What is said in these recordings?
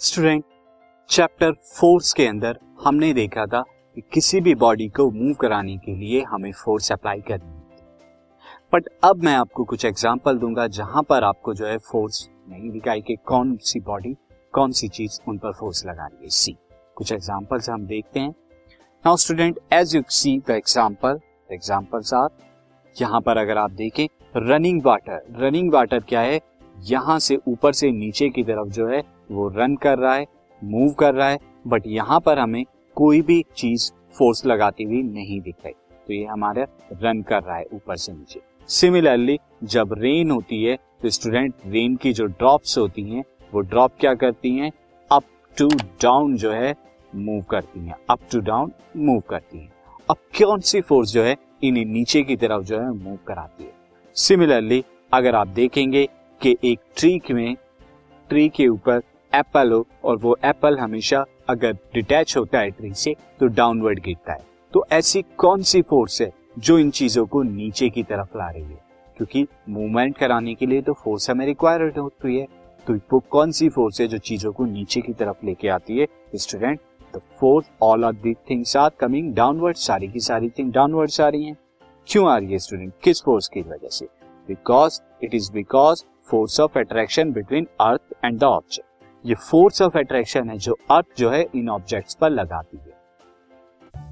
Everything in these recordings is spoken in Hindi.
स्टूडेंट, चैप्टर फोर्स के अंदर हमने देखा था कि किसी भी बॉडी को मूव कराने के लिए हमें फोर्स अप्लाई करनी है। बट अब मैं आपको कुछ एग्जांपल दूँगा जहाँ पर आपको जो है फोर्स नहीं दिखाई कि कौन सी बॉडी, कौन सी चीज़ उन पर फोर्स लगा रही है। सी, कुछ एग्जांपल्स हम देखते हैं। Now student as you see the example examples are यहाँ पर अगर आप देखें रनिंग वाटर रनिंग वाटर क्या है? यहाँ से ऊपर से नीचे की तरफ़ जो है वो रन कर रहा है मूव कर रहा है बट यहाँ पर हमें कोई भी चीज़ फोर्स लगाती हुई नहीं दिख रही। तो ये हमारा रन कर रहा है ऊपर से नीचे। सिमिलरली जब रेन होती है तो स्टूडेंट रेन की जो ड्रॉप्स होती हैं, वो ड्रॉप क्या करती हैं? अप टू डाउन जो है मूव करती हैं। अप टू डाउन मूव करती हैं। अब कौन सी फोर्स जो है, इन्हें नीचे की तरफ़ जो है मूव कराती है? सिमिलरली अगर आप देखेंगे कि एक ट्री में ट्री के ऊपर एप्पल हो और वो एप्पल हमेशा अगर डिटैच होता है ट्री से तो डाउनवर्ड गिरता है। तो ऐसी कौन सी फोर्स है जो इन चीज़ों को नीचे की तरफ़ ला रही है? क्योंकि मूवमेंट कराने के लिए तो फोर्स हमें रिक्वायर्ड होती है। तो वो कौन सी फोर्स है जो चीज़ों को नीचे की तरफ़ लेके आती है? Student the force all of the things are coming downward सारी की सारी थिंग डाउनवर्ड आ रही हैं। क्यों आ रही है स्टूडेंट किस फोर्स की वजह से? Because it is because force of attraction between earth and the object ये फोर्स ऑफ़ अट्रैक्शन है जो अर्थ जो है इन ऑब्जेक्ट्स पर लगाती है।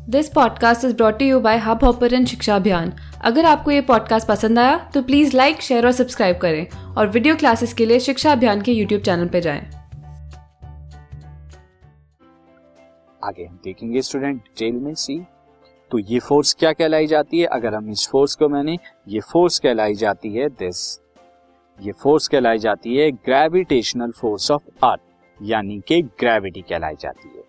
This podcast is brought you by Hubhopper Shiksha Abhiyan अगर आपको ये पॉडकास्ट पसंद आया तो प्लीज़ लाइक शेयर और सब्सक्राइब करें और वीडियो क्लासेस के लिए शिक्षा अभियान के यूट्यूब चैनल पर जाएँ। आगे हम देखेंगे स्टूडेंट डिटेल में सी तो ये फोर्स क्या कहलाई जाती है? अगर हम इस फोर्स को मैंने ये फोर्स कहलाई जाती है दिस ये फोर्स कहलाई जाती है ग्रेविटेशनल फोर्स ऑफ़ अर्थ यानी कि ग्रेविटी कहलाई जाती है।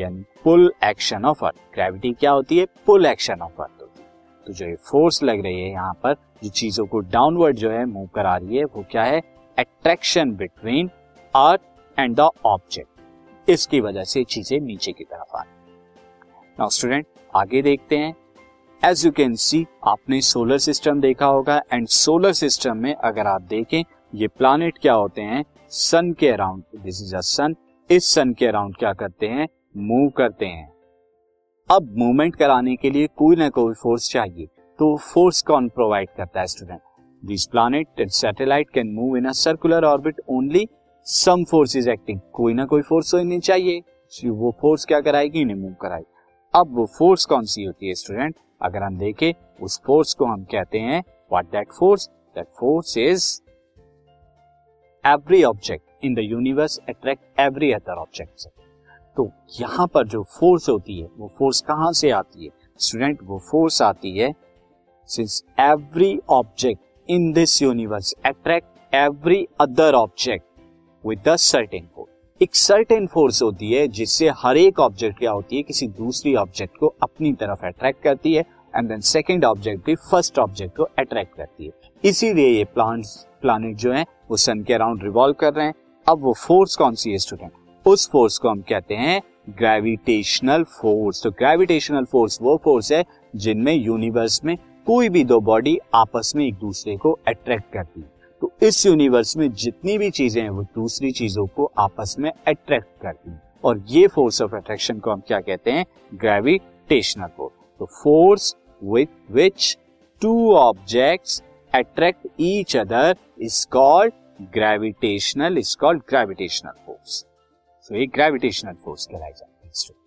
यानी pull action of earth gravity क्या होती है? पुल एक्शन ऑफ़ अर्थ होती है। तो जो ये फोर्स लग रही है यहाँ पर, जो चीज़ों को डाउनवर्ड जो है मूव करा रही है, वो क्या है? Attraction between earth and the object इसकी वजह से चीज़ें नीचे की तरफ़ आ रही नाउ स्टूडेंट आगे देखते हैं। एज यू कैन सी आपने सोलर सिस्टम देखा होगा एंड सोलर सिस्टम में अगर आप देखें, ये प्लानिट क्या होते हैं? सन के around this is a sun इस सन के अराउंड क्या करते हैं? मूव करते हैं। अब मूवमेंट कराने के लिए कोई ना कोई फोर्स चाहिए तो फोर्स कौन प्रोवाइड करता है student this planet and satellite can move in a circular orbit only some force is acting कोई ना कोई फोर्स तो इन्हें चाहिए। वो फोर्स क्या कराएगी? इन्हें मूव कराएगी। अब वो फोर्स कौन सी होती है स्टूडेंट अगर हम देखें, उस फोर्स को हम कहते हैं what that force that force is every object in the universe attract every other object तो यहाँ पर जो फोर्स होती है, वो फोर्स कहाँ से आती है? स्टूडेंट वो फोर्स आती है। Since every object in this universe attract every other object with the certain एक सर्टेन फोर्स होती है, जिससे हर एक ऑब्जेक्ट क्या होती है, किसी दूसरी ऑब्जेक्ट को अपनी तरफ़ अट्रैक्ट करती है एंड देन सेकेंड ऑब्जेक्ट भी फ़र्स्ट ऑब्जेक्ट को अट्रैक्ट करती है। इसीलिए ये प्लांट प्लानिट जो है, वो सन के अराउंड रिवॉल्व कर रहे हैं। अब वो फोर्स कौन सी है स्टूडेंट उस फोर्स को हम कहते हैं ग्रेविटेशनल फोर्स तो ग्रेविटेशनल फोर्स वो फोर्स है, जिनमें यूनिवर्स में कोई भी दो बॉडी आपस में एक दूसरे को अट्रैक्ट करती है। तो इस यूनिवर्स में जितनी भी चीज़ें हैं, वो दूसरी चीज़ों को आपस में अट्रैक्ट करती हैं। और ये फोर्स ऑफ़ अट्रैक्शन को हम क्या कहते हैं? ग्रेविटेशनल फोर्स तो force with which two objects attract each other is called gravitational is called gravitational force so ये ग्रेविटेशनल फोर्स कहलाई जाती है